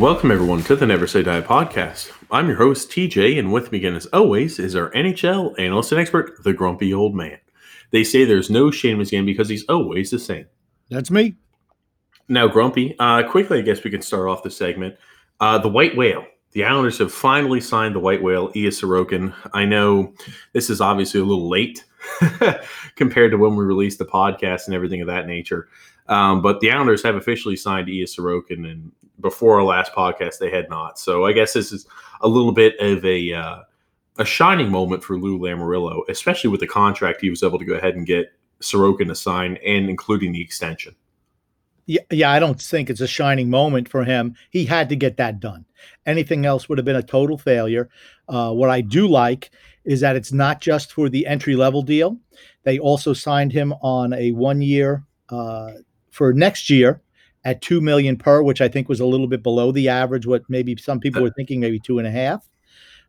Welcome, everyone, to the Never Say Die podcast. I'm your host, TJ, and with me again, as always, is our NHL analyst and expert, the grumpy old man. They say there's no shame in his game because he's always the same. That's me. Now, Grumpy, uh, quickly, I guess we can start off the segment. Uh, the White Whale. The Islanders have finally signed the White Whale, Ilya Sorokin. I know this is obviously a little late compared to when we released the podcast and everything of that nature. Um, but the Islanders have officially signed Ilya Sorokin, and before our last podcast, they had not. So I guess this is a little bit of a uh, a shining moment for Lou Lamoriello, especially with the contract he was able to go ahead and get Sorokin to sign, and including the extension. Yeah, yeah, I don't think it's a shining moment for him. He had to get that done. Anything else would have been a total failure. Uh, what I do like is that it's not just for the entry level deal. They also signed him on a one year uh, for next year at two million per, which I think was a little bit below the average. What maybe some people were thinking, maybe two and a half.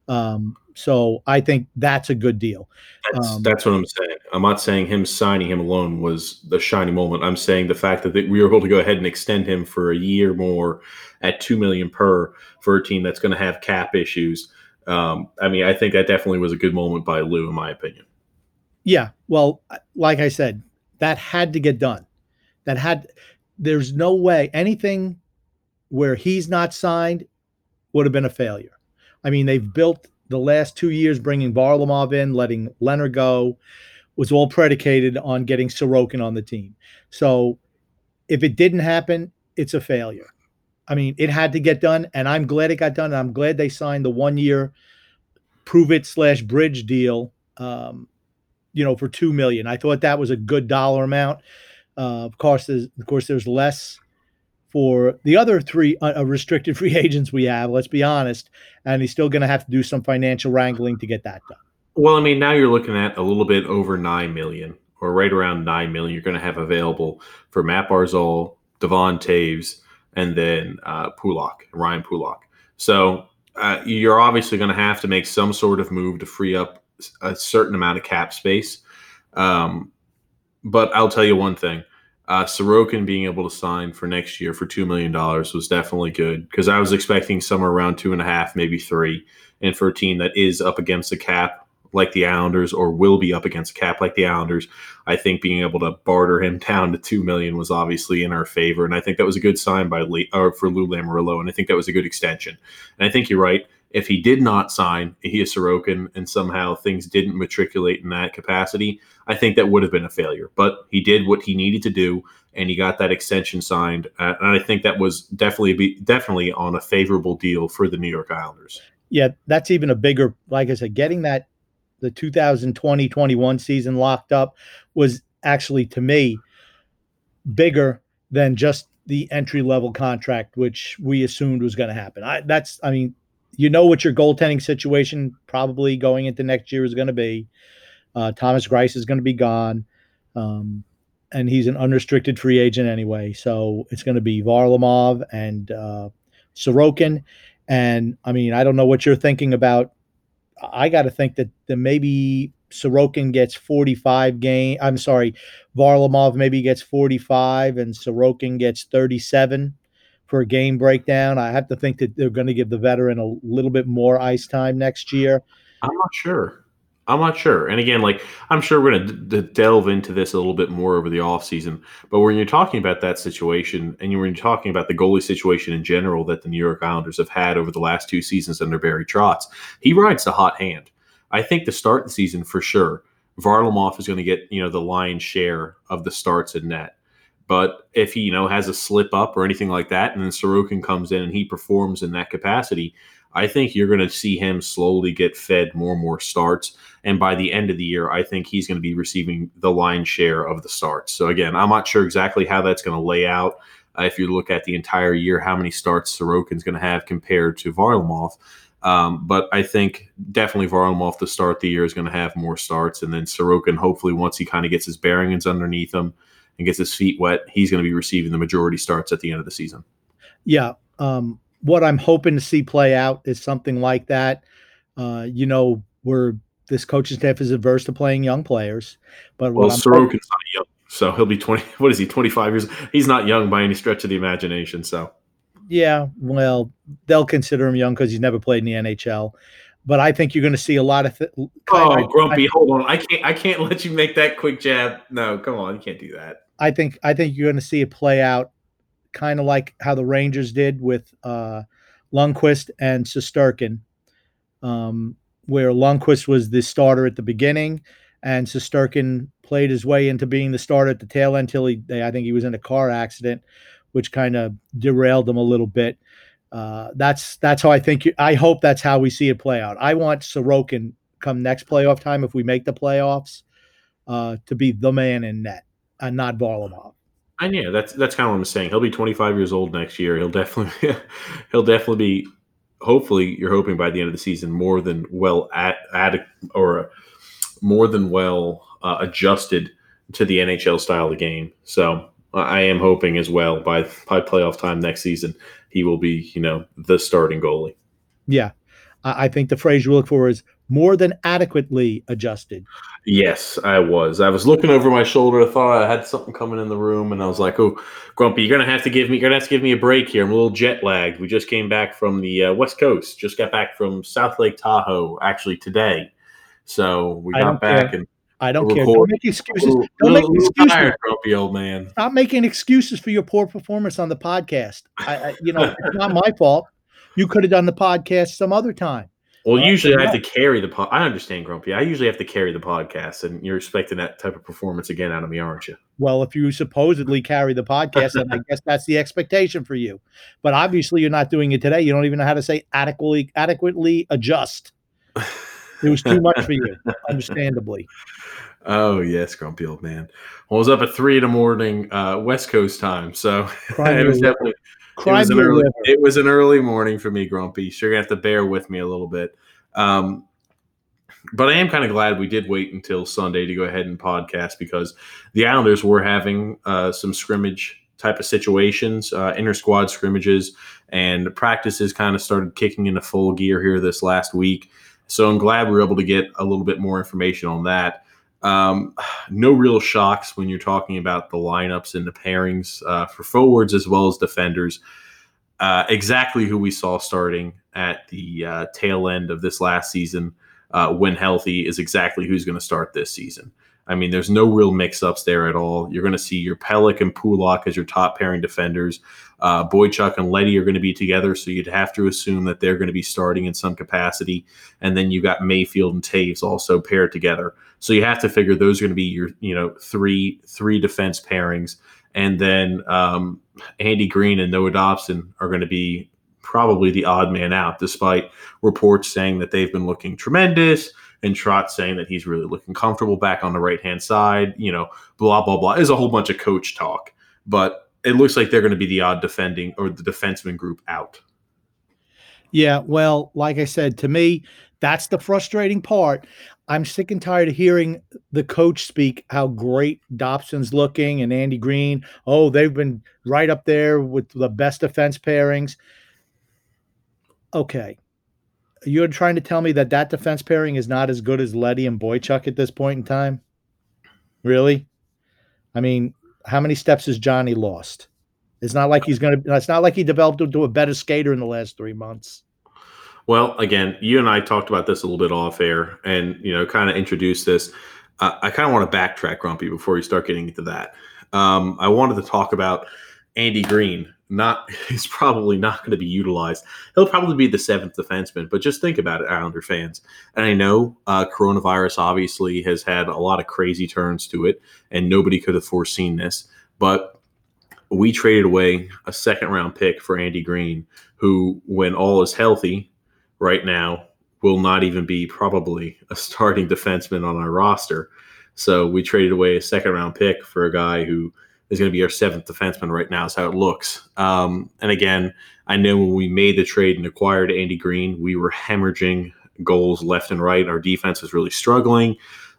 Um, so I think that's a good deal. That's, um, that's what I'm saying. I'm not saying him signing him alone was the shiny moment. I'm saying the fact that we were able to go ahead and extend him for a year more at two million per for a team that's going to have cap issues. Um, I mean, I think that definitely was a good moment by Lou, in my opinion. Yeah. Well, like I said, that had to get done that had there's no way anything where he's not signed would have been a failure. I mean, they've built the last two years bringing Varlamov in, letting Leonard go, was all predicated on getting Sorokin on the team. So if it didn't happen, it's a failure. I mean, it had to get done, and I'm glad it got done. And I'm glad they signed the one year prove it slash bridge deal, um, you know, for two million. I thought that was a good dollar amount. Uh, of course, there's, of course, there's less for the other three uh, uh restricted free agents we have. Let's be honest, and he's still going to have to do some financial wrangling to get that done. Well, I mean, now you're looking at a little bit over nine million, or right around nine million. You're going to have available for Matt Barzal, Devon Toews, and then uh, Pulock, Ryan Pulock. So uh, you're obviously going to have to make some sort of move to free up a certain amount of cap space. Um, but I'll tell you one thing. Uh, Sorokin being able to sign for next year for $2 million was definitely good because I was expecting somewhere around two and a half, maybe three. And for a team that is up against the cap like the Islanders or will be up against a cap like the Islanders, I think being able to barter him down to two million was obviously in our favor, and I think that was a good sign by Lee, or for Lou Lamoriello, and I think that was a good extension. And I think you're right if he did not sign Ilya Sorokin and somehow things didn't matriculate in that capacity, I think that would have been a failure. But he did what he needed to do, and he got that extension signed. Uh, and I think that was definitely be, definitely on a favorable deal for the New York Islanders. Yeah, that's even a bigger. Like I said, getting that the 2020-21 season locked up was actually to me bigger than just the entry level contract, which we assumed was going to happen. I, that's, I mean, you know what your goaltending situation probably going into next year is going to be. Uh, Thomas Greiss is going to be gone, um, and he's an unrestricted free agent anyway. So it's going to be Varlamov and uh, Sorokin. And I mean, I don't know what you're thinking about. I got to think that, that maybe Sorokin gets 45 game. I'm sorry, Varlamov maybe gets 45 and Sorokin gets 37 for a game breakdown. I have to think that they're going to give the veteran a little bit more ice time next year. I'm not sure. I'm not sure. And again, like I'm sure we're going to d- delve into this a little bit more over the offseason. But when you're talking about that situation and when you're talking about the goalie situation in general that the New York Islanders have had over the last two seasons under Barry Trotz, he rides the hot hand. I think to start of the season for sure, Varlamov is going to get, you know, the lion's share of the starts in net. But if he, you know, has a slip up or anything like that, and then Sorokin comes in and he performs in that capacity, I think you're going to see him slowly get fed more and more starts. And by the end of the year, I think he's going to be receiving the lion's share of the starts. So again, I'm not sure exactly how that's going to lay out. Uh, if you look at the entire year, how many starts Sorokin's going to have compared to Varlamov. Um, but I think definitely Varlamov to start the year is going to have more starts, and then Sorokin, hopefully, once he kind of gets his bearings underneath him, and gets his feet wet, he's going to be receiving the majority starts at the end of the season. Yeah. Um, what I'm hoping to see play out is something like that. Uh, you know, where this coaching staff is averse to playing young players, but well, Sorokin's not young, so he'll be 20. What is he? 25 years. He's not young by any stretch of the imagination. So, Yeah, well, they'll consider him young because he's never played in the NHL. But I think you're going to see a lot of. Th- oh, Grumpy, hold on! I can't. I can't let you make that quick jab. No, come on, you can't do that. I think. I think you're going to see it play out, kind of like how the Rangers did with uh, Lundqvist and Shesterkin, um, where Lundqvist was the starter at the beginning, and Shesterkin played his way into being the starter at the tail end until he. I think he was in a car accident, which kind of derailed him a little bit. Uh, that's that's how I think. You, I hope that's how we see it play out. I want Sorokin come next playoff time if we make the playoffs uh, to be the man in net and not Varlamov. And yeah, that's that's kind of what I'm saying. He'll be 25 years old next year. He'll definitely he'll definitely be. Hopefully, you're hoping by the end of the season more than well at, at or more than well uh, adjusted to the NHL style of the game. So I am hoping as well by by playoff time next season he will be, you know, the starting goalie. Yeah. I think the phrase you look for is more than adequately adjusted. Yes, I was. I was looking over my shoulder. I thought I had something coming in the room, and I was like, "Oh, Grumpy, you're gonna have to give me. You're gonna have to give me a break here. I'm a little jet lagged. We just came back from the uh, West Coast. Just got back from South Lake Tahoe actually today. So we got back care. and I don't care. Don't make excuses. Little, don't make excuses. Tired, grumpy old man. Stop making excuses for your poor performance on the podcast. I, I you know, it's not my fault. You could have done the podcast some other time. Well, uh, usually I have to carry the pod. I understand, Grumpy. I usually have to carry the podcast, and you're expecting that type of performance again out of me, aren't you? Well, if you supposedly carry the podcast, then I guess that's the expectation for you. But obviously, you're not doing it today. You don't even know how to say adequately adequately adjust. It was too much for you, understandably. Oh yes, grumpy old man. Well, I was up at three in the morning, uh, West Coast time, so it was definitely it was, an early, it was an early morning for me, Grumpy. So you're gonna have to bear with me a little bit. Um, but I am kind of glad we did wait until Sunday to go ahead and podcast because the Islanders were having uh, some scrimmage type of situations, uh, inter squad scrimmages, and practices kind of started kicking into full gear here this last week. So I'm glad we were able to get a little bit more information on that. Um, no real shocks when you're talking about the lineups and the pairings uh, for forwards as well as defenders. Uh, exactly who we saw starting at the uh, tail end of this last season uh, when healthy is exactly who's going to start this season. I mean, there's no real mix ups there at all. You're going to see your Pelech and Pulock as your top pairing defenders. Uh, Boychuk and Leddy are going to be together, so you'd have to assume that they're going to be starting in some capacity. And then you've got Mayfield and Toews also paired together. So you have to figure those are going to be your, you know, three three defense pairings. And then um, Andy Greene and Noah Dobson are going to be probably the odd man out, despite reports saying that they've been looking tremendous and Trotz saying that he's really looking comfortable back on the right hand side. You know, blah blah blah. Is a whole bunch of coach talk, but it looks like they're going to be the odd defending or the defenseman group out. Yeah, well, like I said, to me, that's the frustrating part. I'm sick and tired of hearing the coach speak how great Dobson's looking and Andy Greene. Oh, they've been right up there with the best defense pairings. Okay. You're trying to tell me that that defense pairing is not as good as Leddy and Boychuk at this point in time? Really? I mean, how many steps has Johnny lost? It's not like he's going to. It's not like he developed into a better skater in the last three months. Well, again, you and I talked about this a little bit off air, and you know, kind of introduced this. Uh, I kind of want to backtrack, Grumpy, before you start getting into that. Um, I wanted to talk about Andy Greene. Not he's probably not going to be utilized. He'll probably be the seventh defenseman. But just think about it, Islander fans. And I know uh, coronavirus obviously has had a lot of crazy turns to it, and nobody could have foreseen this. But we traded away a second round pick for Andy Greene, who, when all is healthy, right now will not even be probably a starting defenseman on our roster. So we traded away a second round pick for a guy who is going to be our seventh defenseman right now, is how it looks. Um, and again, I know when we made the trade and acquired Andy Greene, we were hemorrhaging goals left and right. Our defense was really struggling.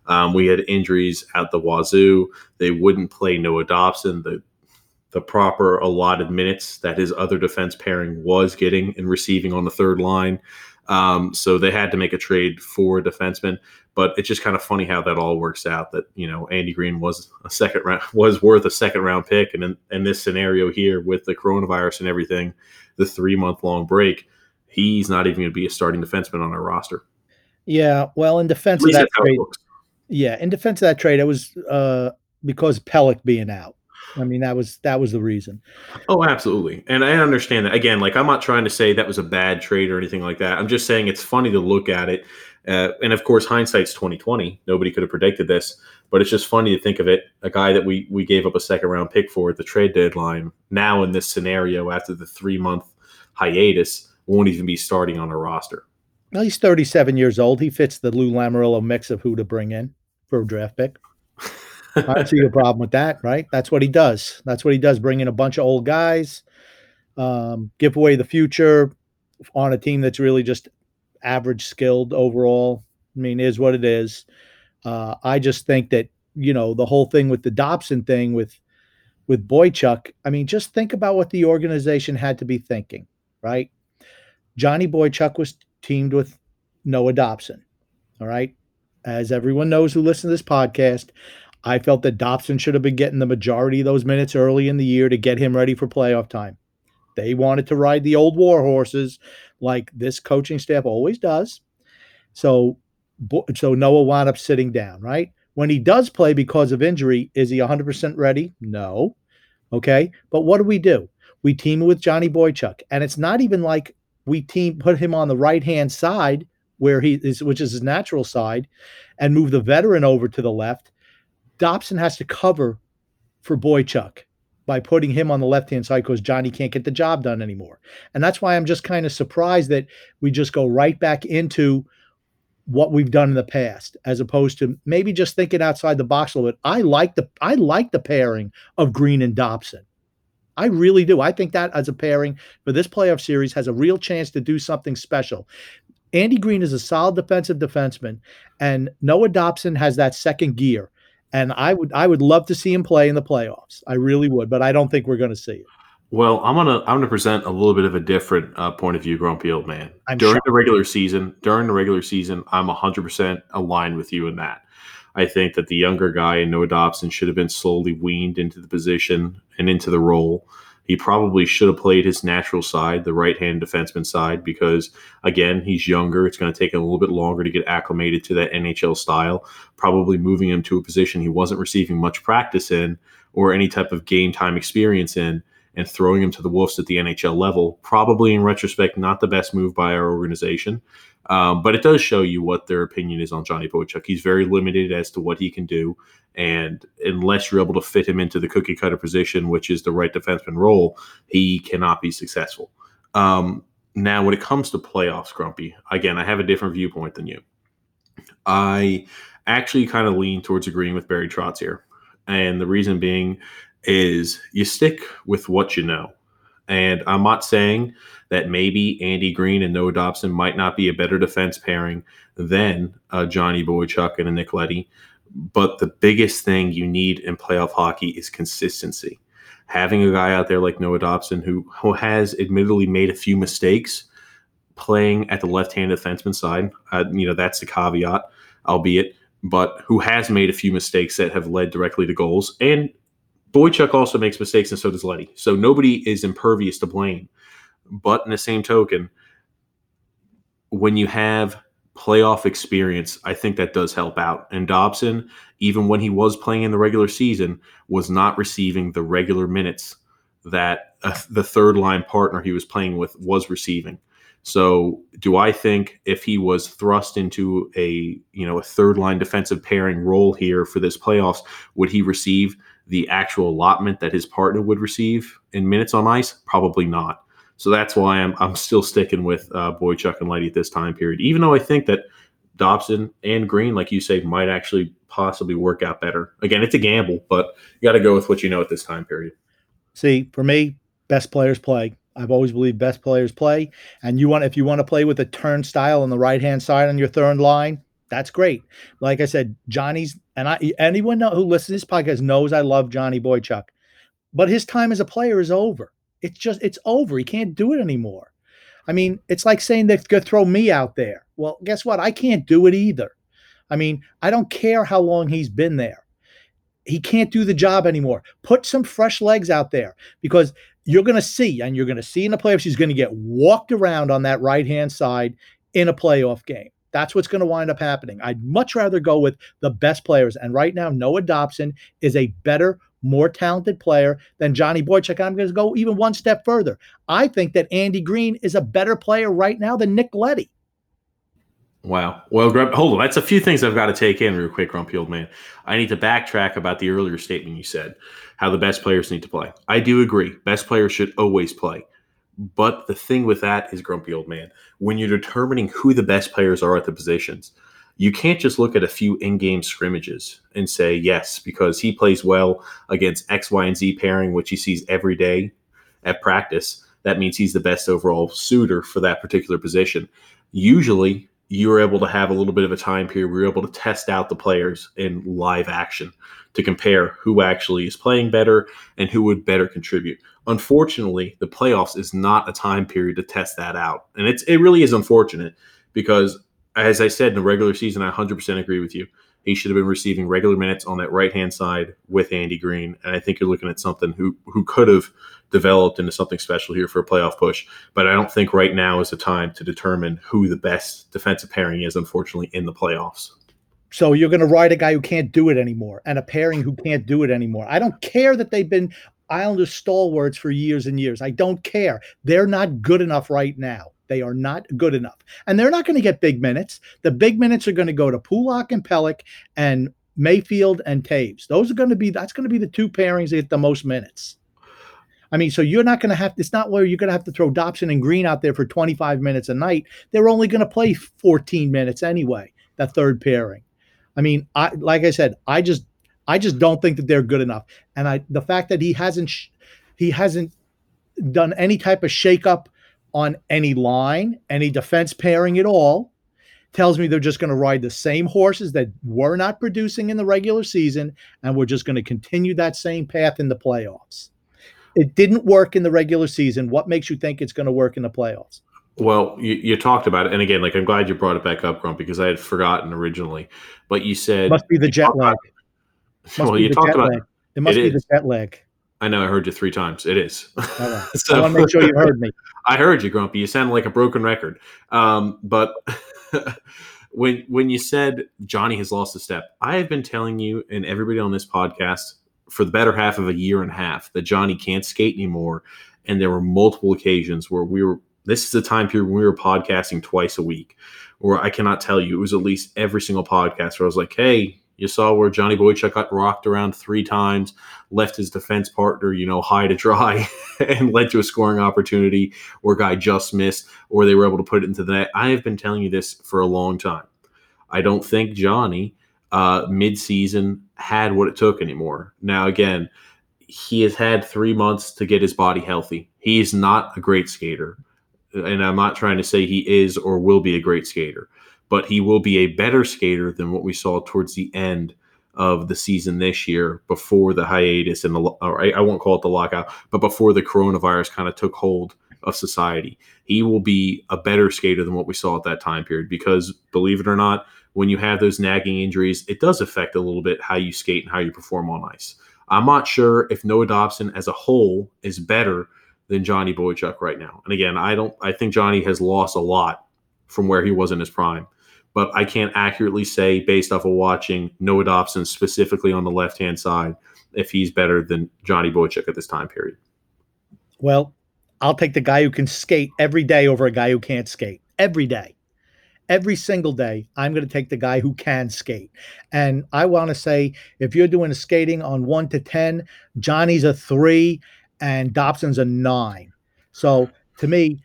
Um, we had injuries at the wazoo. They wouldn't play Noah Dobson, the the proper allotted minutes that his other defense pairing was getting and receiving on the third line. Um, so they had to make a trade for a defenseman. But it's just kind of funny how that all works out. That you know Andy Greene was a second round was worth a second round pick, and in, in this scenario here with the coronavirus and everything, the three month long break, he's not even going to be a starting defenseman on our roster. Yeah, well, in defense of that trade, yeah, in defense of that trade, it was uh, because Pelech being out. I mean, that was that was the reason. Oh, absolutely. And I understand that. Again, like I'm not trying to say that was a bad trade or anything like that. I'm just saying it's funny to look at it. Uh, and of course, hindsight's 2020. Nobody could have predicted this, but it's just funny to think of it. A guy that we we gave up a second round pick for at the trade deadline, now in this scenario after the three month hiatus, won't even be starting on a roster. Well, he's 37 years old. He fits the Lou Lamoriello mix of who to bring in for a draft pick. I don't see a problem with that, right? That's what he does. That's what he does. Bring in a bunch of old guys, um, give away the future on a team that's really just average skilled overall. I mean, is what it is. Uh, I just think that you know the whole thing with the Dobson thing with with Boychuk. I mean, just think about what the organization had to be thinking, right? Johnny Boychuk was teamed with Noah Dobson. All right. As everyone knows who listens to this podcast, I felt that Dobson should have been getting the majority of those minutes early in the year to get him ready for playoff time. They wanted to ride the old war horses like this coaching staff always does. So so Noah wound up sitting down, right? When he does play because of injury, is he 100% ready? No. Okay. But what do we do? We team with Johnny Boychuk. And it's not even like we team put him on the right hand side where he is, which is his natural side, and move the veteran over to the left Dobson has to cover for Boychuk by putting him on the left hand side because Johnny can't get the job done anymore. And that's why I'm just kind of surprised that we just go right back into what we've done in the past as opposed to maybe just thinking outside the box a little bit. I like the I like the pairing of Greene and Dobson. I really do. I think that as a pairing for this playoff series has a real chance to do something special. Andy Greene is a solid defensive defenseman, and Noah Dobson has that second gear and I would I would love to see him play in the playoffs. I really would, but I don't think we're going to see it. Well, I'm gonna I'm gonna present a little bit of a different uh, point of view, Grumpy Old Man. I'm during shocked. the regular season, during the regular season, I'm 100 percent aligned with you in that. I think that the younger guy in Noah Dobson should have been slowly weaned into the position and into the role. He probably should have played his natural side, the right hand defenseman side, because again, he's younger. It's going to take a little bit longer to get acclimated to that NHL style. Probably moving him to a position he wasn't receiving much practice in or any type of game time experience in and throwing him to the Wolves at the NHL level. Probably in retrospect, not the best move by our organization. Um, but it does show you what their opinion is on Johnny Boychuk. He's very limited as to what he can do. And unless you're able to fit him into the cookie cutter position, which is the right defenseman role, he cannot be successful. Um, now, when it comes to playoffs, Grumpy, again, I have a different viewpoint than you. I actually kind of lean towards agreeing with Barry Trotz here. And the reason being is you stick with what you know. And I'm not saying that maybe Andy Greene and Noah Dobson might not be a better defense pairing than uh, Johnny Boychuk and a Nick Leddy. But the biggest thing you need in playoff hockey is consistency. Having a guy out there like Noah Dobson, who, who has admittedly made a few mistakes playing at the left-handed defenseman side, uh, you know that's the caveat, albeit, but who has made a few mistakes that have led directly to goals. And Boychuk also makes mistakes, and so does Leddy. So nobody is impervious to blame. But in the same token, when you have playoff experience, I think that does help out. And Dobson, even when he was playing in the regular season, was not receiving the regular minutes that uh, the third line partner he was playing with was receiving. So, do I think if he was thrust into a you know a third line defensive pairing role here for this playoffs, would he receive the actual allotment that his partner would receive in minutes on ice? Probably not. So that's why I'm I'm still sticking with uh, Boychuk and Leddy at this time period, even though I think that Dobson and Greene, like you say, might actually possibly work out better. Again, it's a gamble, but you got to go with what you know at this time period. See, for me, best players play. I've always believed best players play, and you want if you want to play with a turnstile on the right hand side on your third line, that's great. Like I said, Johnny's and I anyone who listens to this podcast knows I love Johnny Boychuk, but his time as a player is over. It's just it's over. He can't do it anymore. I mean, it's like saying they're to throw me out there. Well, guess what? I can't do it either. I mean, I don't care how long he's been there. He can't do the job anymore. Put some fresh legs out there because you're going to see, and you're going to see in the playoffs, he's going to get walked around on that right hand side in a playoff game. That's what's going to wind up happening. I'd much rather go with the best players. And right now, Noah Dobson is a better, more talented player than Johnny Boychuk. I'm going to go even one step further. I think that Andy Greene is a better player right now than Nick Leddy. Wow. Well, hold on. That's a few things I've got to take in real quick, Grumpy Old Man. I need to backtrack about the earlier statement you said, how the best players need to play. I do agree. Best players should always play. But the thing with that is, Grumpy Old Man, when you're determining who the best players are at the positions, you can't just look at a few in-game scrimmages and say yes because he plays well against X, Y, and Z pairing, which he sees every day at practice. That means he's the best overall suitor for that particular position. Usually, you were able to have a little bit of a time period where you're able to test out the players in live action to compare who actually is playing better and who would better contribute. Unfortunately, the playoffs is not a time period to test that out. And it's it really is unfortunate because as I said in the regular season, I 100% agree with you. He should have been receiving regular minutes on that right hand side with Andy Greene, and I think you're looking at something who who could have developed into something special here for a playoff push. But I don't think right now is the time to determine who the best defensive pairing is. Unfortunately, in the playoffs. So you're going to ride a guy who can't do it anymore, and a pairing who can't do it anymore. I don't care that they've been Islanders stalwarts for years and years. I don't care. They're not good enough right now. They are not good enough. And they're not going to get big minutes. The big minutes are going to go to Pulock and Pelech and Mayfield and Toews. Those are going to be that's going to be the two pairings that get the most minutes. I mean, so you're not going to have it's not where you're going to have to throw Dobson and Greene out there for 25 minutes a night. They're only going to play 14 minutes anyway, that third pairing. I mean, I like I said, I just I just don't think that they're good enough. And I the fact that he hasn't sh- he hasn't done any type of shakeup on any line, any defense pairing at all, tells me they're just going to ride the same horses that were not producing in the regular season, and we're just going to continue that same path in the playoffs. It didn't work in the regular season. What makes you think it's going to work in the playoffs? Well, you, you, talked about it, and again, like I'm glad you brought it back up, Grump, because I had forgotten originally. But you said must be the jet lag. Must well, you talked about lag. it must it be is. the jet lag. I know I heard you three times. It is. Right. so, I want to make sure you heard me. I heard you, Grumpy. You sound like a broken record. Um, but when when you said Johnny has lost a step, I have been telling you and everybody on this podcast for the better half of a year and a half that Johnny can't skate anymore. And there were multiple occasions where we were. This is the time period when we were podcasting twice a week, where I cannot tell you it was at least every single podcast where I was like, "Hey, you saw where Johnny Boychuk got rocked around three times, left his defense partner, you know, high to dry, and led to a scoring opportunity, or guy just missed, or they were able to put it into the net. I have been telling you this for a long time. I don't think Johnny uh, mid-season had what it took anymore. Now, again, he has had three months to get his body healthy. He's not a great skater, and I'm not trying to say he is or will be a great skater but he will be a better skater than what we saw towards the end of the season this year before the hiatus and the or I, I won't call it the lockout, but before the coronavirus kind of took hold of society. He will be a better skater than what we saw at that time period because believe it or not, when you have those nagging injuries, it does affect a little bit how you skate and how you perform on ice. I'm not sure if Noah Dobson as a whole is better than Johnny Boychuk right now. And again, I don't I think Johnny has lost a lot from where he was in his prime but I can't accurately say based off of watching Noah Dobson specifically on the left hand side if he's better than Johnny Boychuk at this time period. Well, I'll take the guy who can skate every day over a guy who can't skate every day. Every single day, I'm going to take the guy who can skate. And I want to say if you're doing a skating on one to 10, Johnny's a three and Dobson's a nine. So to me,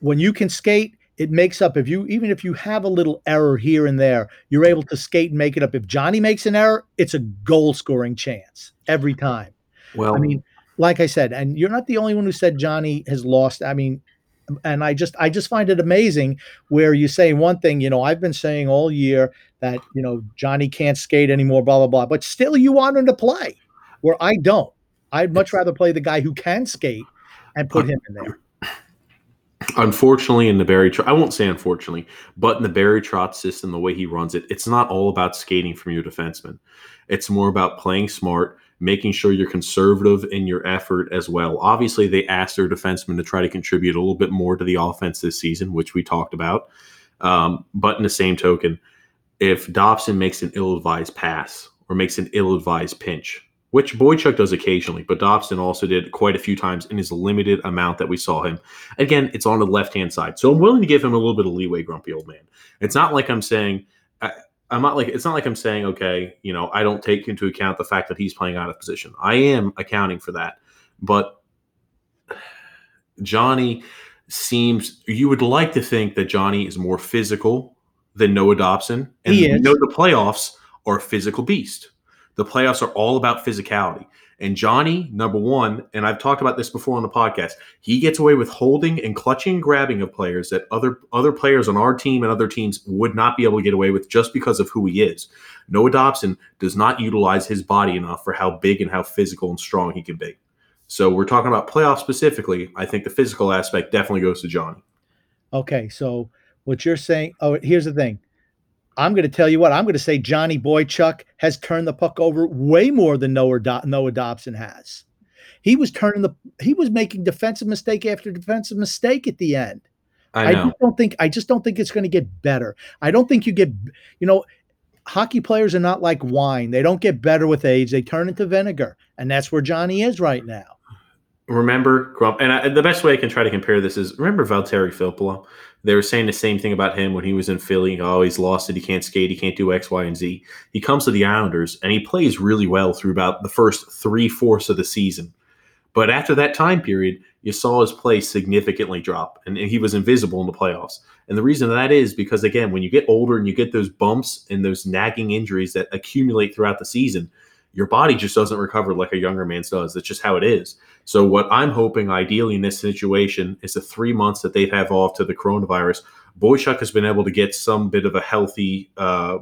when you can skate, it makes up if you even if you have a little error here and there you're able to skate and make it up if johnny makes an error it's a goal scoring chance every time well i mean like i said and you're not the only one who said johnny has lost i mean and i just i just find it amazing where you say one thing you know i've been saying all year that you know johnny can't skate anymore blah blah blah but still you want him to play where i don't i'd much rather play the guy who can skate and put him in there Unfortunately, in the Barry, I won't say unfortunately, but in the Barry Trotz system, the way he runs it, it's not all about skating from your defenseman. It's more about playing smart, making sure you're conservative in your effort as well. Obviously, they asked their defensemen to try to contribute a little bit more to the offense this season, which we talked about. Um, but in the same token, if Dobson makes an ill-advised pass or makes an ill-advised pinch, which Boychuk does occasionally, but Dobson also did quite a few times in his limited amount that we saw him. Again, it's on the left hand side, so I'm willing to give him a little bit of leeway, grumpy old man. It's not like I'm saying. I'm not like it's not like I'm saying okay, you know, I don't take into account the fact that he's playing out of position. I am accounting for that, but Johnny seems you would like to think that Johnny is more physical than Noah Dobson, and you know the playoffs are a physical beast. The playoffs are all about physicality. And Johnny, number one, and I've talked about this before on the podcast, he gets away with holding and clutching and grabbing of players that other other players on our team and other teams would not be able to get away with just because of who he is. Noah Dobson does not utilize his body enough for how big and how physical and strong he can be. So we're talking about playoffs specifically. I think the physical aspect definitely goes to Johnny. Okay, so what you're saying? Oh, here's the thing. I'm going to tell you what. I'm going to say Johnny Boychuk has turned the puck over way more than Noah, Do- Noah Dobson has. He was turning the. He was making defensive mistake after defensive mistake at the end. I I don't think. I just don't think it's going to get better. I don't think you get. You know, hockey players are not like wine. They don't get better with age. They turn into vinegar, and that's where Johnny is right now. remember Grump, and I, the best way I can try to compare this is remember Valtteri Filppula. They were saying the same thing about him when he was in Philly. Oh, he's lost it. He can't skate. He can't do X, Y, and Z. He comes to the Islanders and he plays really well through about the first three fourths of the season. But after that time period, you saw his play significantly drop, and, and he was invisible in the playoffs. And the reason that is because again, when you get older and you get those bumps and those nagging injuries that accumulate throughout the season, your body just doesn't recover like a younger man's does. That's just how it is. So what I'm hoping, ideally, in this situation, is the three months that they've have off to the coronavirus. Boychuk has been able to get some bit of a healthy, uh,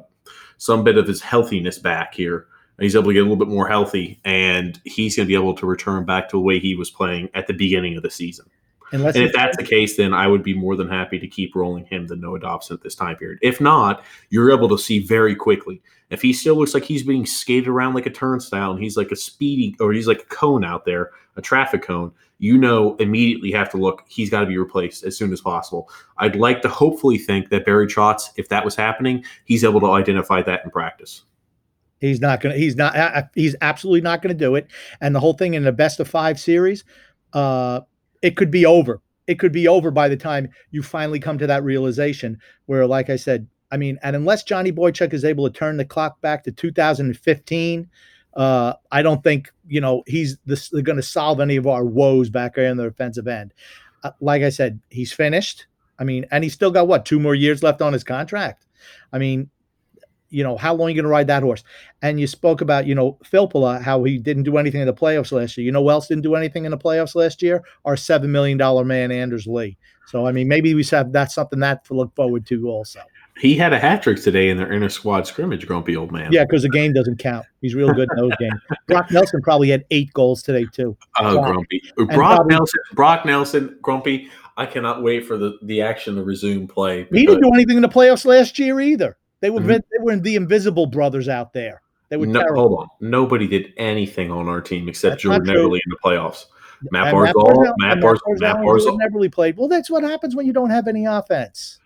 some bit of his healthiness back here. He's able to get a little bit more healthy, and he's going to be able to return back to the way he was playing at the beginning of the season. Unless And if that's the case, then I would be more than happy to keep rolling him than Noah Dobson at this time period. If not, you're able to see very quickly. If he still looks like he's being skated around like a turnstile and he's like a speedy or he's like a cone out there, a traffic cone, you know immediately have to look, he's got to be replaced as soon as possible. I'd like to hopefully think that Barry Trotz, if that was happening, he's able to identify that in practice. He's not going to, he's not, he's absolutely not going to do it. And the whole thing in the best of five series, uh, it could be over. It could be over by the time you finally come to that realization where, like I said, I mean, and unless Johnny Boychuk is able to turn the clock back to 2015, uh, I don't think, you know, he's going to solve any of our woes back there in the defensive end. Uh, like I said, he's finished. I mean, and he's still got what, two more years left on his contract? I mean, you know, how long are you going to ride that horse? And you spoke about, you know, Filppula, how he didn't do anything in the playoffs last year. You know who else didn't do anything in the playoffs last year? Our $7 million man, Anders Lee. So, I mean, maybe we have that's something that to look forward to also. He had a hat trick today in their inner squad scrimmage, grumpy old man. Yeah, because the game doesn't count. He's real good in those games. Brock Nelson probably had eight goals today, too. Oh, Brock. Grumpy. Brock probably- Nelson, Brock Nelson, Grumpy. I cannot wait for the, the action to resume play. He didn't do anything in the playoffs last year either. They were, Mhm. they were the invisible brothers out there. They were No, terrible. hold on. Nobody did anything on our team except That's Jordan. Eberle in the playoffs. Matt Barzal, Matt Barzal, Barzal Matt Barzal, Eberle played. Well, that's what happens when you don't have any offense.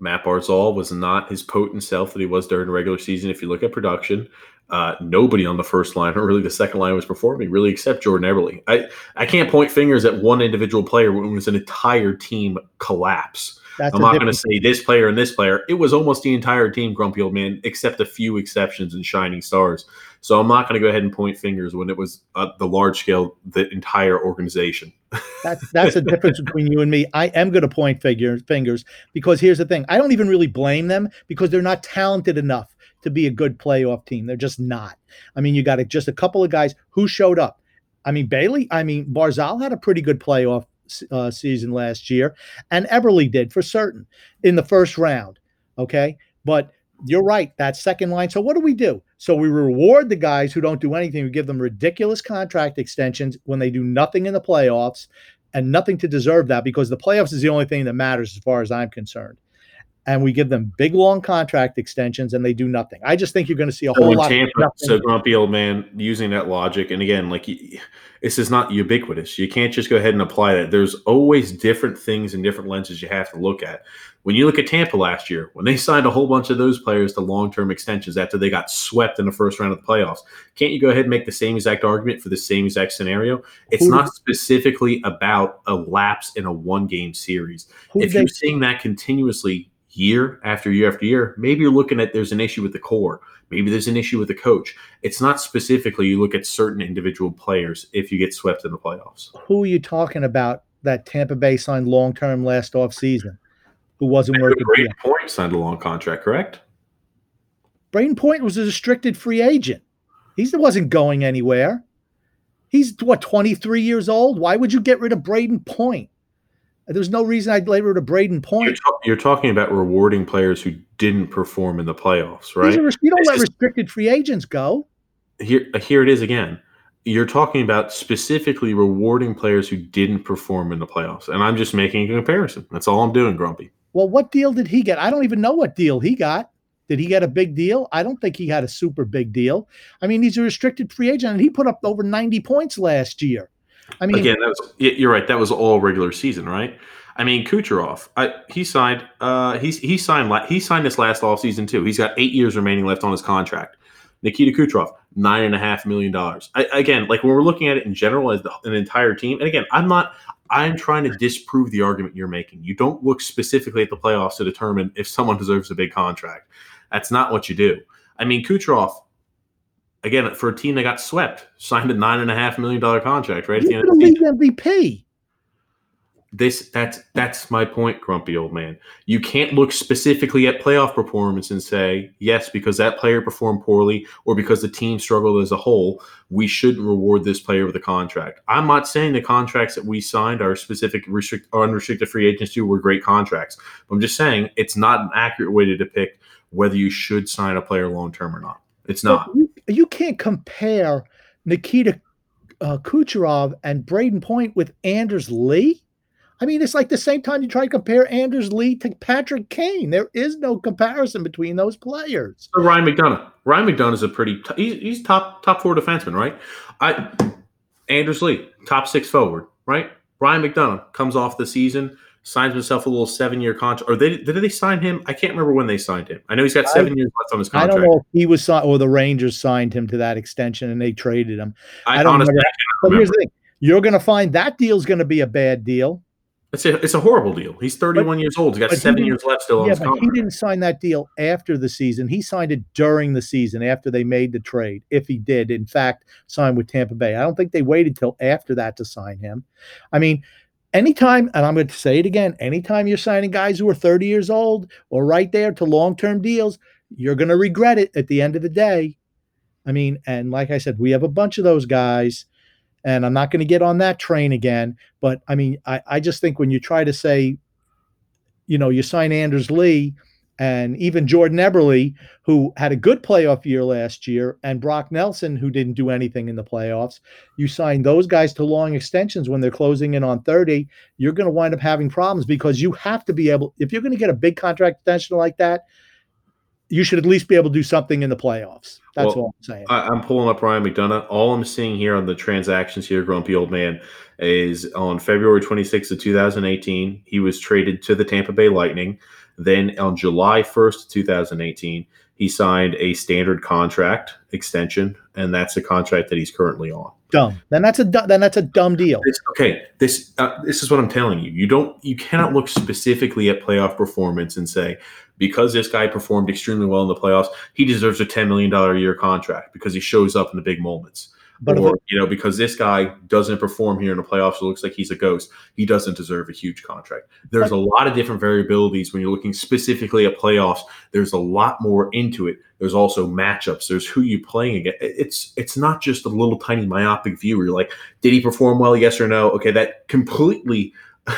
Matt Barzal was not his potent self that he was during the regular season. If you look at production, uh, nobody on the first line or really the second line was performing really except Jordan Eberle. I, I can't point fingers at one individual player when it was an entire team collapse. That's I'm not going to say this player and this player. It was almost the entire team, Grumpy Old Man, except a few exceptions and shining stars. So I'm not going to go ahead and point fingers when it was uh, the large scale, the entire organization. That's that's the difference between you and me. I am going to point figure, fingers because here's the thing: I don't even really blame them because they're not talented enough to be a good playoff team. They're just not. I mean, you got just a couple of guys who showed up. I mean, Bailey. I mean, Barzal had a pretty good playoff uh, season last year, and Eberle did for certain in the first round. Okay, but you're right. That second line. So what do we do? So we reward the guys who don't do anything. We give them ridiculous contract extensions when they do nothing in the playoffs. and nothing to deserve that because the playoffs is the only thing that matters as far as I'm concerned. And we give them big long contract extensions and they do nothing. I just think you're going to see a So whole lot Tampa, of so grumpy old man using that logic, and again, like this is not ubiquitous. You can't just go ahead and apply that. There's always different things and different lenses you have to look at. When you look at Tampa last year, when they signed a whole bunch of those players to long-term extensions after they got swept in the first round of the playoffs, can't you go ahead and make the same exact argument for the same exact scenario? It's Who- not specifically about a lapse in a one-game series if you're seeing that continuously year after year after year, maybe you're looking at there's an issue with the core. Maybe there's an issue with the coach. It's not specifically you look at certain individual players if you get swept in the playoffs. who are you talking about that Tampa Bay signed long term last off season? Who wasn't deal? Great point. Signed a long contract, correct? Brayden Point was a restricted free agent. He wasn't going anywhere. He's what 23 years old. Why would you get rid of Brayden Point? There's no reason I'd rid of Brayden You're, Point. you're talking about rewarding players who didn't perform in the playoffs, right? you don't This let is- restricted free agents go. Here, here it is again. You're talking about specifically rewarding players who didn't perform in the playoffs, and I'm just making a comparison. That's all I'm doing, Grumpy. Well, what deal did he get? I don't even know what deal he got. Did he get a big deal? I don't think he had a super big deal. I mean, he's a restricted free agent, and he put up over 90 points last year. I mean, Again, that was you're right. That was all regular season, right? I mean, Kucherov, I, he signed. Uh, he's he signed. He signed this last off season too. He's got eight years remaining left on his contract. Nikita Kucherov, nine and a half million dollars. Again, like when we're looking at it in general as the, an entire team, and again, I'm not. I'm trying to disprove the argument you're making. You don't look specifically at the playoffs to determine if someone deserves a big contract. That's not what you do. I mean, Kucherov, again, for a team that got swept, signed a nine and a half million dollar contract right at he's the end of the MVP. this that's that's my point grumpy old man. You can't look specifically at playoff performance and say yes because that player performed poorly or because the team struggled as a whole we shouldn't reward this player with a contract. I'm not saying the contracts that we signed are specific restrict or unrestricted free agents to were great contracts. I'm just saying it's not an accurate way to depict whether you should sign a player long term or not. It's not. You, you can't compare Nikita uh, Kucherov and Brayden Point with Anders Lee. I mean, it's like the same time you try to compare Anders Lee to Patrick Kane. There is no comparison between those players. So Ryan McDonagh. Ryan McDonagh is a pretty. T- he's, he's top top four defenseman, right? I Anders Lee, top six forward, right? Ryan McDonagh comes off the season, signs himself a little seven year contract. Or they did they sign him? I can't remember when they signed him. I know he's got I- seven years left on his contract. I don't know if he was signed or the Rangers signed him to that extension and they traded him. I, I don't honestly, remember. I But can't here's the thing: you're going to find that deal's going to be a bad deal. It's a it's a horrible deal. He's thirty one years old. He's got but he seven years left still on Yeah, his but he didn't sign that deal after the season. He signed it during the season after they made the trade. If he did, in fact, sign with Tampa Bay, I don't think they waited till after that to sign him. I mean, anytime, and I'm going to say it again, anytime you're signing guys who are 30 years old or right there to long term deals, you're going to regret it at the end of the day. I mean, and like I said, we have a bunch of those guys, and I'm not going to get on that train again. But I mean, I, I just think when you try to say, you know, you sign Anders Lee and even Jordan Eberle, who had a good playoff year last year, and Brock Nelson, who didn't do anything in the playoffs, you sign those guys to long extensions when they're closing in on 30, you're going to wind up having problems because you have to be able, if you're going to get a big contract extension like that, you should at least be able to do something in the playoffs. That's Well, all I'm saying. I, I'm pulling up Ryan McDonagh. All I'm seeing here on the transactions here, Grumpy Old Man, is on February 26th of 2018, he was traded to the Tampa Bay Lightning. Then on July 1st, 2018, he signed a standard contract extension, and that's the contract that he's currently on. dumb. Then that's a then that's a dumb deal. This, okay, this uh, this is what I'm telling you. You don't you cannot look specifically at playoff performance and say because this guy performed extremely well in the playoffs, he deserves a 10 million dollar a year contract because he shows up in the big moments. But or you know because this guy doesn't perform here in the playoffs, it looks like he's a ghost. He doesn't deserve a huge contract. There's a lot of different variabilities when you're looking specifically at playoffs. There's a lot more into it. There's also matchups. There's who you're playing against. It's it's not just a little tiny myopic view where you're like, did he perform well? Yes or no? Okay, that completely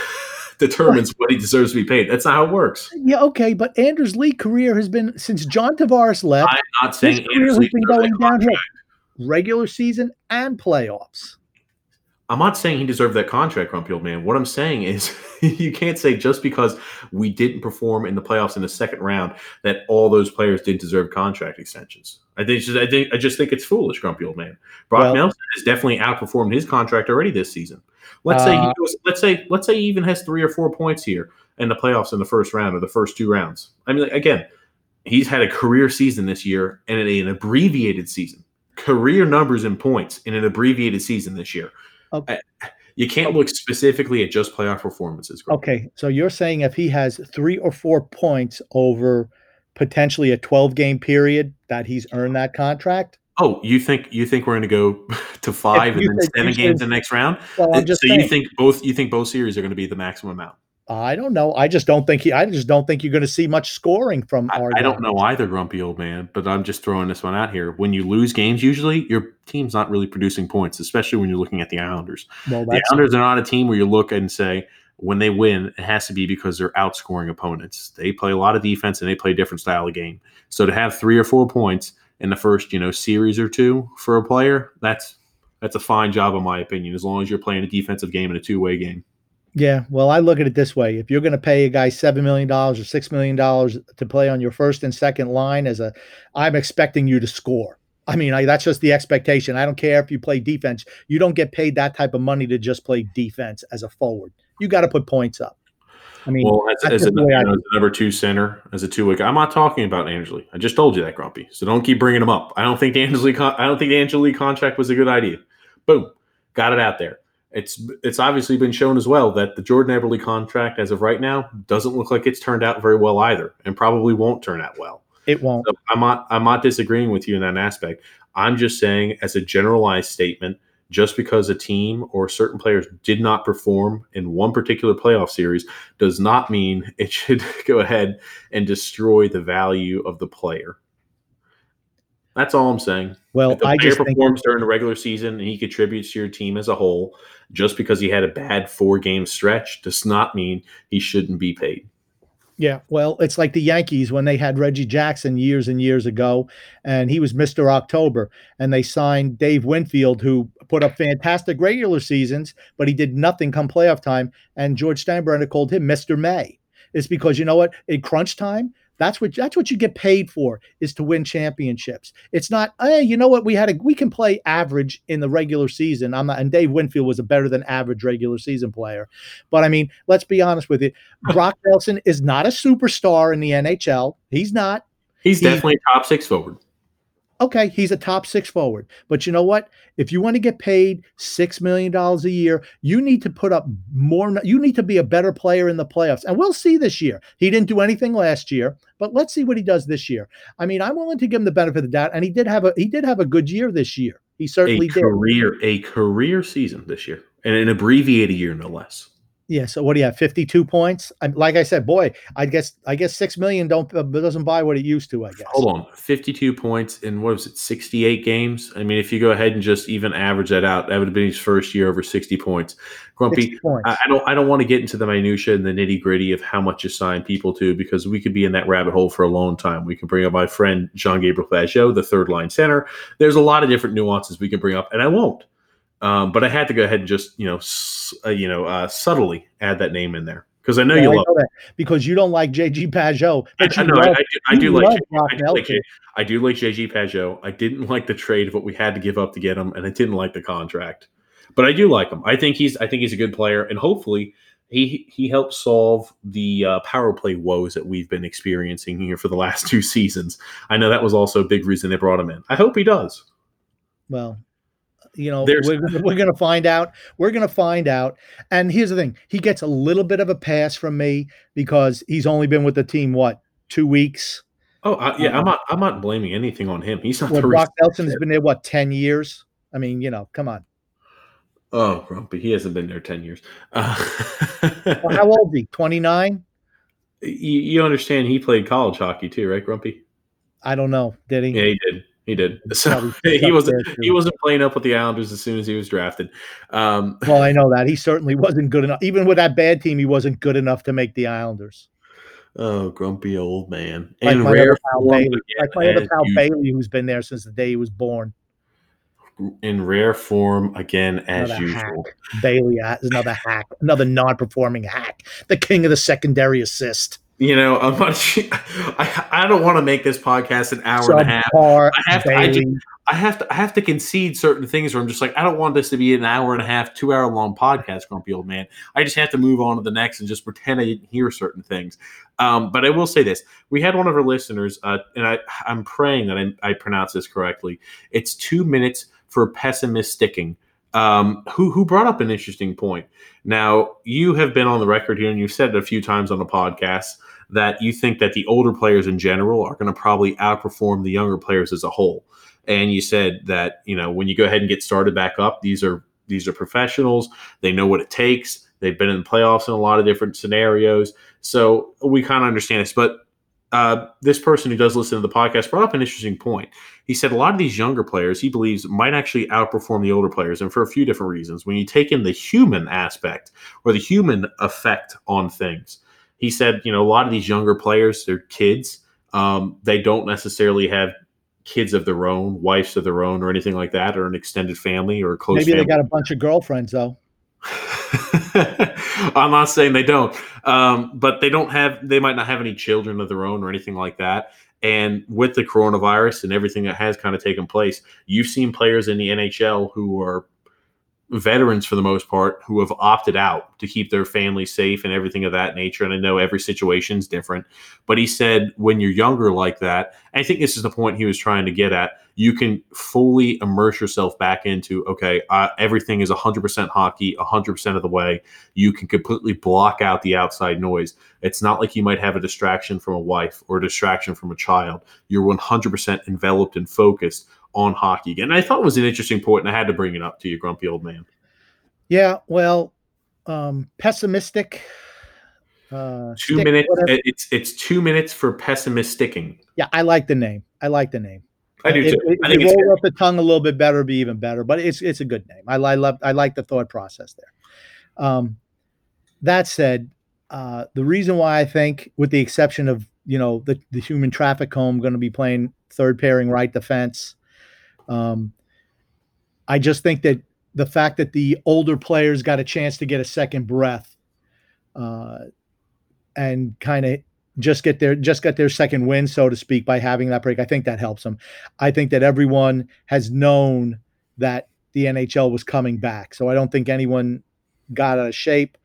determines what he deserves to be paid. That's not how it works. yeah, okay, but Anders Lee career has been since John Tavares left. I'm not His saying career has been going downhill, regular season and playoffs. I'm not saying he deserved that contract, grumpy old man. What I'm saying is you can't say just because we didn't perform in the playoffs in the second round that all those players didn't deserve contract extensions. I think just, I think I just think it's foolish, grumpy old man. Brock Well- Nelson has definitely outperformed his contract already this season. Let's say he Uh, goes, let's say let's say he even has three or four points here in the playoffs in the first round or the first two rounds. I mean, again, he's had a career season this year and an abbreviated season. Career numbers and points in an abbreviated season this year. Okay. I- you can't look specifically at just playoff performances. Greg. Okay, so you're saying if he has three or four points over potentially a 12 game period that he's earned that contract? Oh, you think you think we're going to go to five and then seven games in the next round? Well, I'm just so saying. you think both you think both series are going to be the maximum amount? I don't know. I just don't think he. I just don't think you're going to see much scoring from I, our. I don't know either, grumpy old man, but I'm just throwing this one out here. When you lose games, usually your team's not really producing points, especially when you're looking at the Islanders. Well, the Islanders are not a team where you look and say when they win, it has to be because they're outscoring opponents. They play a lot of defense and they play a different style of game. So to have three or four points in the first, you know, series or two for a player, that's that's a fine job in my opinion, as long as you're playing a defensive game and a two way game. Yeah. Well, I look at it this way: if you're going to pay a guy seven million dollars or six million dollars to play on your first and second line, as a, I'm expecting you to score. I mean, I, that's just the expectation. I don't care if you play defense. You don't get paid that type of money to just play defense as a forward. You got to put points up. I mean, Well, as, as, a, just the way you know, as a number two center, as a two way I'm not talking about Anders Lee. I just told you that, Grumpy. So don't keep bringing him up. I don't think the Anders Lee, con- I don't think the Anders Lee contract was a good idea. Boom, got it out there. It's it's obviously been shown as well that the Jordan Eberle contract, as of right now, doesn't look like it's turned out very well either, and probably won't turn out well. it won't. So I'm not I'm not disagreeing with you in that aspect. I'm just saying, as a generalized statement, just because a team or certain players did not perform in one particular playoff series does not mean it should go ahead and destroy the value of the player. That's all I'm saying. Well, If the I player performs during the regular season and he contributes to your team as a whole, just because he had a bad four game stretch does not mean he shouldn't be paid. Yeah, well, it's like the Yankees when they had Reggie Jackson years and years ago, and he was Mr. October, and they signed Dave Winfield, who put up fantastic regular seasons, but he did nothing come playoff time, and George Steinbrenner called him Mr. May. It's because you know what? In crunch time, that's what that's what you get paid for is to win championships. It's not, hey, you know what? We had a we can play average in the regular season. I'm not, and Dave Winfield was a better than average regular season player, but I mean, let's be honest with you. Brock Nelson is not a superstar in the NHL. He's not. He's He- definitely a top six forward. Okay, he's a top six forward. But you know what? If you want to get paid six million dollars a year, you need to put up more. You need to be a better player in the playoffs, and we'll see this year. He didn't do anything last year, but let's see what he does this year. I mean, I'm willing to give him the benefit of the doubt, and he did have a he did have a good year this year. He a certainly did. career a career season this year and an abbreviated year no less Yeah. So what do you have? Fifty two points. I, like I said, boy, I guess I guess six million don't uh, doesn't buy what it used to. I guess. hold on 52 points in what was it 68 games i mean if you go ahead and just even average that out that would have been his first year over 60 points grumpy 60 points. I, I don't i don't want to get into the minutia and the nitty gritty of how much you sign people to because we could be in that rabbit hole for a long time we can bring up my friend Jean-Gabriel Pageau, the third line center there's a lot of different nuances we can bring up and i won't um, but i had to go ahead and just you know uh, you know uh, subtly add that name in there because i know you I love know that because you don't like JG Pageau, but I, you know, I, love, I do, I like love J- I do like J- I do like JG Pageau. I didn't like the trade of what we had to give up to get him, and I didn't like the contract. But I do like him. I think he's I think he's a good player, and hopefully he he helps solve the uh, power play woes that we've been experiencing here for the last two seasons. I know that was also a big reason they brought him in. I hope he does. Well, you know, There's- we're, gonna- we're going to find out. We're going to find out. And here's the thing: he gets a little bit of a pass from me because he's only been with the team what two weeks. Oh I, yeah, I'm not I'm not blaming anything on him. He's not Well, Brock. Nelson has been there what ten years. I mean, you know, come on. Oh, grumpy. He hasn't been there ten years. Uh, Well, how old is he? Twenty nine. you, you understand? He played college hockey too, right, Grumpy? I don't know. Did he? Yeah, he did. He did. So he wasn't he wasn't playing up with the Islanders as soon as he was drafted. Um, Well, I know that he certainly wasn't good enough. Even with that bad team, he wasn't good enough to make the Islanders. oh, grumpy old man. Like In my rare form Bailey, again, like my other pal usual. Bailey, who's been there since the day he was born. in rare form again as Another usual. hack. Bailey is another hack, another non-performing hack. The king of the secondary assist. You know, I'm not, I, I don't want to make this podcast an hour and a half. Subpar I have to- I Bailey. I have to I have to concede certain things where I'm just like I don't want this to be an hour and a half, two hour long podcast, grumpy old man. I just have to move on to the next and just pretend I didn't hear certain things. Um, but I will say this: we had one of our listeners, uh, and I I'm praying that I, I pronounce this correctly. It's two minutes for pessimisticking. Um, who who brought up an interesting point. Now you have been on the record here, and you've said it a few times on the podcast that you think that the older players in general are going to probably outperform the younger players as a whole. And you said that you know when you go ahead and get started back up these are these are professionals. They know what it takes. They've been in the playoffs in a lot of different scenarios. So we kind of understand this but uh, this person who does listen to the podcast brought up an interesting point he said a lot of these younger players he believes might actually outperform the older players and for a few different reasons when you take in the human aspect or the human effect on things he said you know a lot of these younger players they're kids um, they don't necessarily have kids of their own, wives of their own, or anything like that, or an extended family or a close Maybe family. they got a bunch of girlfriends though. I'm not saying they don't, um, but they don't have. They might not have any children of their own or anything like that. And with the coronavirus and everything that has kind of taken place, you've seen players in the NHL who are veterans for the most part who have opted out to keep their family safe and everything of that nature. And I know every situation is different, but he said when you're younger like that, I think this is the point he was trying to get at. You can fully immerse yourself back into okay, uh, everything is 100% hockey, 100% of the way. You can completely block out the outside noise. It's not like you might have a distraction from a wife or a distraction from a child. You're 100% enveloped and focused on hockey again. And I thought it was an interesting point, and I had to bring it up to you, grumpy old man. Yeah, well, um, pessimistic. Uh, Two stick, minutes. whatever. It's it's two minutes for pessimisticking. Yeah, I like the name. I like the name. I do too. I think roll up the tongue a little bit better, be even better. But it's it's a good name. I, I love I like the thought process there. Um, that said, uh, the reason why I think, with the exception of you know the the human traffic home going to be playing third pairing right defense, um, I just think that the fact that the older players got a chance to get a second breath, uh, and kind of just get their just got their second win, so to speak, by having that break. I think that helps them. I think that everyone has known that the NHL was coming back, so I don't think anyone got out of shape.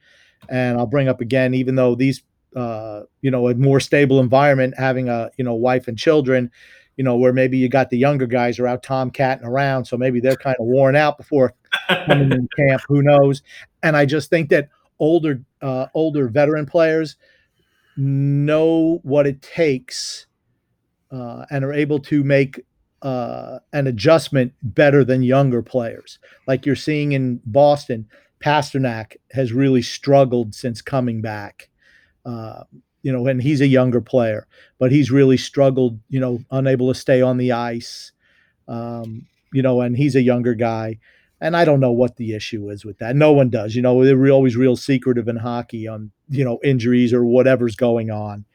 And I'll bring up again, even though these, uh, you know, a more stable environment, having a you know wife and children, you know, where maybe you got the younger guys are out tomcatting around, so maybe they're kind of worn out before coming in camp. Who knows? And I just think that older uh, older veteran players know what it takes uh, and are able to make uh, an adjustment better than younger players. Like you're seeing in Boston, Pastrnak has really struggled since coming back. Uh, you know, and he's a younger player, but he's really struggled. You know, unable to stay on the ice. Um, you know, and he's a younger guy. And I don't know what the issue is with that. No one does. You know, they're always real secretive in hockey on you know injuries or whatever's going on.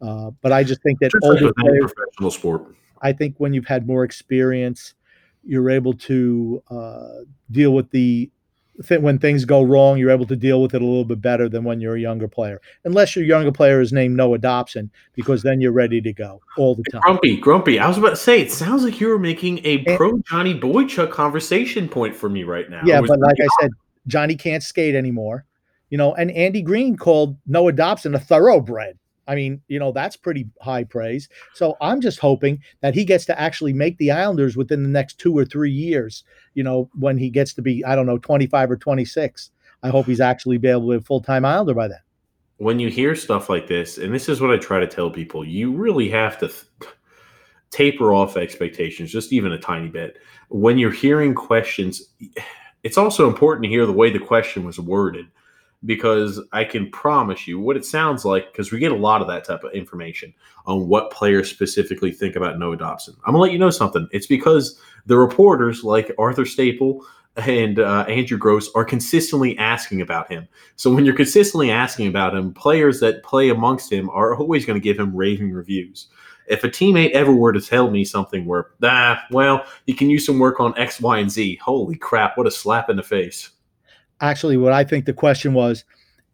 Uh, but I just think that Just older players, professional sport. I think when you've had more experience, you're able to uh, deal with the th- when things go wrong. You're able to deal with it a little bit better than when you're a younger player, unless your younger player is named Noah Dobson, because then you're ready to go all the time. Grumpy, grumpy. I was about to say, it sounds like you were making a And- pro Johnny Boychuk conversation point for me right now. Yeah, but like I said, Johnny can't skate anymore. You know, and Andy Greene called Noah Dobson a thoroughbred. I mean, you know, that's pretty high praise. So I'm just hoping that he gets to actually make the Islanders within the next two or three years, you know, when he gets to be, I don't know, 25 or 26. I hope he's actually be able to be a full time Islander by then. when you hear stuff like this, and this is what I try to tell people, you really have to th- taper off expectations just even a tiny bit. When you're hearing questions, it's also important to hear the way the question was worded because I can promise you what it sounds like because we get a lot of that type of information on what players specifically think about Noah Dobson. I'm gonna let you know something. It's because the reporters like Arthur Staple and uh, Andrew Gross are consistently asking about him. So when you're consistently asking about him, players that play amongst him are always going to give him raving reviews. If a teammate ever were to tell me something where, ah, well, you can use some work on X, Y, and Z, holy crap, what a slap in the face. Actually, what I think the question was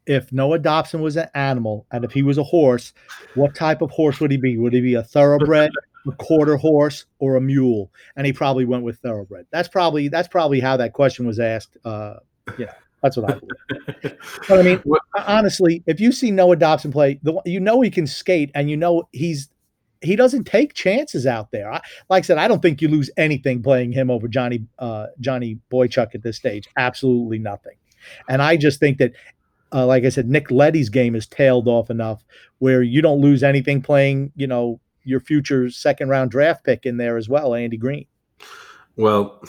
if Noah Dobson was an animal and if he was a horse, what type of horse would he be? Would he be a thoroughbred, a quarter horse, or a mule? And he probably went with thoroughbred. That's probably that's probably how that question was asked. Uh, you know, that's what I believe. but I mean, honestly, if you see Noah Dobson play, the, you know he can skate, and you know he's he doesn't take chances out there. I, like I said, I don't think you lose anything playing him over Johnny uh, Johnny Boychuk at this stage. Absolutely nothing. And I just think that uh, like I said, Nick Leddy's game is tailed off enough where you don't lose anything playing, you know, your future second round draft pick in there as well, Andy Greene. Well,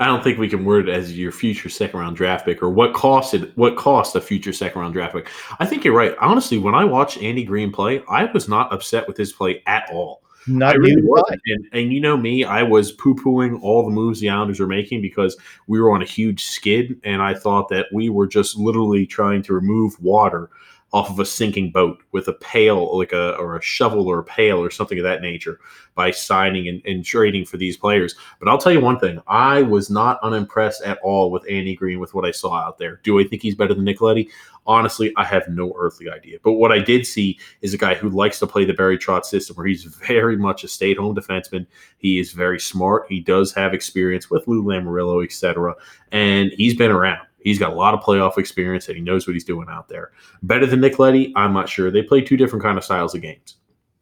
I don't think we can word it as your future second round draft pick or what costed what cost a future second round draft pick. I think you're right. Honestly, when I watched Andy Greene play, I was not upset with his play at all. Not I really wasn't. And, and, you know me, I was poo pooing all the moves the Islanders were making because we were on a huge skid. And I thought that we were just literally trying to remove water off of a sinking boat with a pail, like a or a shovel or a pail or something of that nature, by signing and, and trading for these players. But I'll tell you one thing: I was not unimpressed at all with Andy Greene with what I saw out there. Do I think he's better than Nick Leddy? Honestly, I have no earthly idea. But what I did see is a guy who likes to play the Barry Trotz system, where he's very much a stay-at-home defenseman. He is very smart. He does have experience with Lou Lamoriello, etc., and he's been around. He's got a lot of playoff experience and he knows what he's doing out there. Better than Nick Leddy, I'm not sure. They play two different kind of styles of games.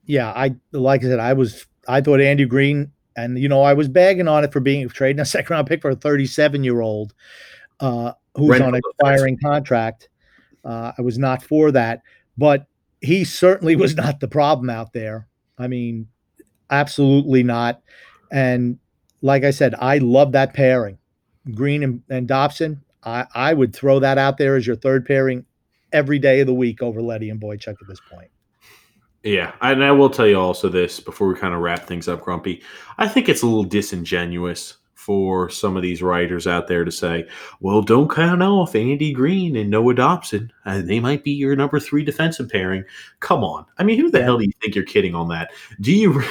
Yeah, I like I said, I was I thought Andy Greene, and you know, I was bagging on it for being trading a second round pick for a 37 year old uh, who's on an expiring contract. Uh, I was not for that, but he certainly was not the problem out there. I mean, absolutely not. And like I said, I love that pairing, Greene and, and Dobson. I, I would throw that out there as your third pairing every day of the week over Leddy and Boychuk at this point. Yeah, and I will tell you also this before we kind of wrap things up, Grumpy. I think it's a little disingenuous for some of these writers out there to say, "Well, don't count off Andy Greene and Noah Dobson. Uh, they might be your number three defensive pairing." Come on, I mean, who the yeah. hell do you think you're kidding on that? Do you?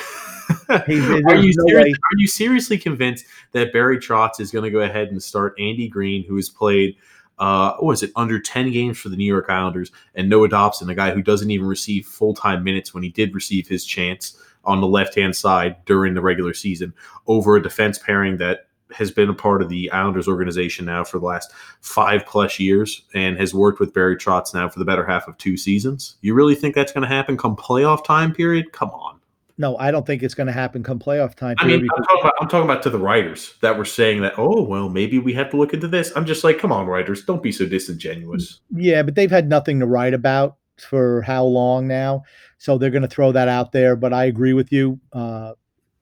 are, you no are you seriously convinced that Barry Trotz is going to go ahead and start Andy Greene, who has played, uh, what was it, under 10 games for the New York Islanders, and Noah Dobson, a guy who doesn't even receive full time minutes when he did receive his chance on the left hand side during the regular season, over a defense pairing that has been a part of the Islanders organization now for the last five plus years and has worked with Barry Trotz now for the better half of two seasons. You really think that's going to happen come playoff time period? Come on. No, I don't think it's going to happen come playoff time. I mean, I'm talking, about, I'm talking about to the writers that were saying that, oh, well, maybe we have to look into this. I'm just like, come on, writers, don't be so disingenuous. Yeah, but they've had nothing to write about for how long now, so they're going to throw that out there. But I agree with you. Uh,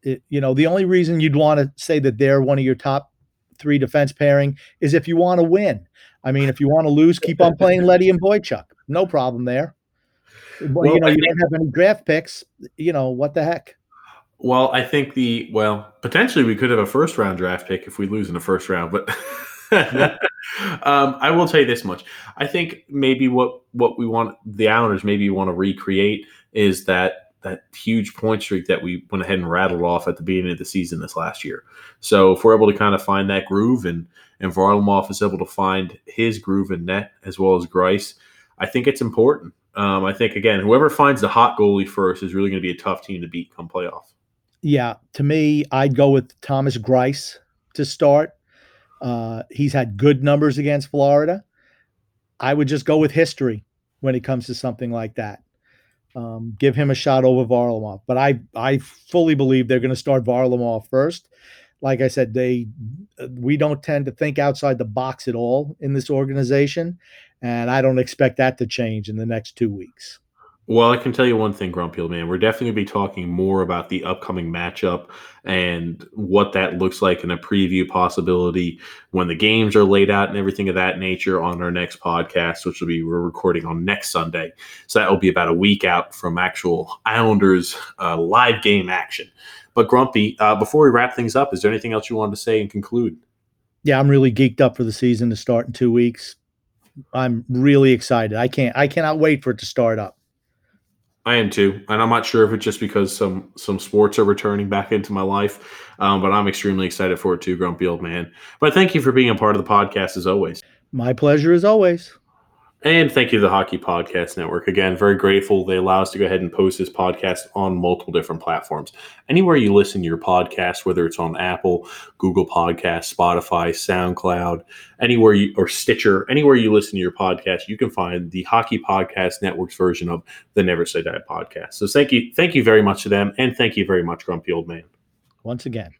it, you know, the only reason you'd want to say that they're one of your top three defense pairing is if you want to win. I mean, if you want to lose, keep on playing Leddy and Boychuk. No problem there. Well, you know, you don't have any draft picks. You know what the heck? Well, I think the well potentially we could have a first round draft pick if we lose in the first round, but um, I will tell you this much: I think maybe what what we want the Islanders maybe want to recreate is that that huge point streak that we went ahead and rattled off at the beginning of the season this last year. So if we're able to kind of find that groove and and Varlamov is able to find his groove in net as well as Greiss, I think it's important. Um, I think again, whoever finds the hot goalie first is really going to be a tough team to beat come playoff. Yeah, to me, I'd go with Thomas Greiss to start. Uh, he's had good numbers against Florida. I would just go with history when it comes to something like that. Um, give him a shot over Varlamov, but I I fully believe they're going to start Varlamov first. Like I said, they we don't tend to think outside the box at all in this organization, and I don't expect that to change in the next two weeks. Well, I can tell you one thing, Grumpy old man. We're definitely going to be talking more about the upcoming matchup and what that looks like in a preview possibility when the games are laid out and everything of that nature on our next podcast, which will be we're recording on next Sunday. So that will be about a week out from actual Islanders uh, live game action. But Grumpy, uh, before we wrap things up, is there anything else you wanted to say and conclude? Yeah, I'm really geeked up for the season to start in two weeks. I'm really excited. I can't. I cannot wait for it to start up. I am too, and I'm not sure if it's just because some some sports are returning back into my life, um, but I'm extremely excited for it too, Grumpy Old Man. But thank you for being a part of the podcast as always. My pleasure as always. And thank you to the Hockey Podcast Network. Again, very grateful they allow us to go ahead and post this podcast on multiple different platforms. Anywhere you listen to your podcast, whether it's on Apple, Google Podcast, Spotify, SoundCloud, anywhere you or Stitcher, anywhere you listen to your podcast, you can find the Hockey Podcast Network's version of the Never Say Die podcast. So thank you, thank you very much to them, and thank you very much, Grumpy Old Man. Once again.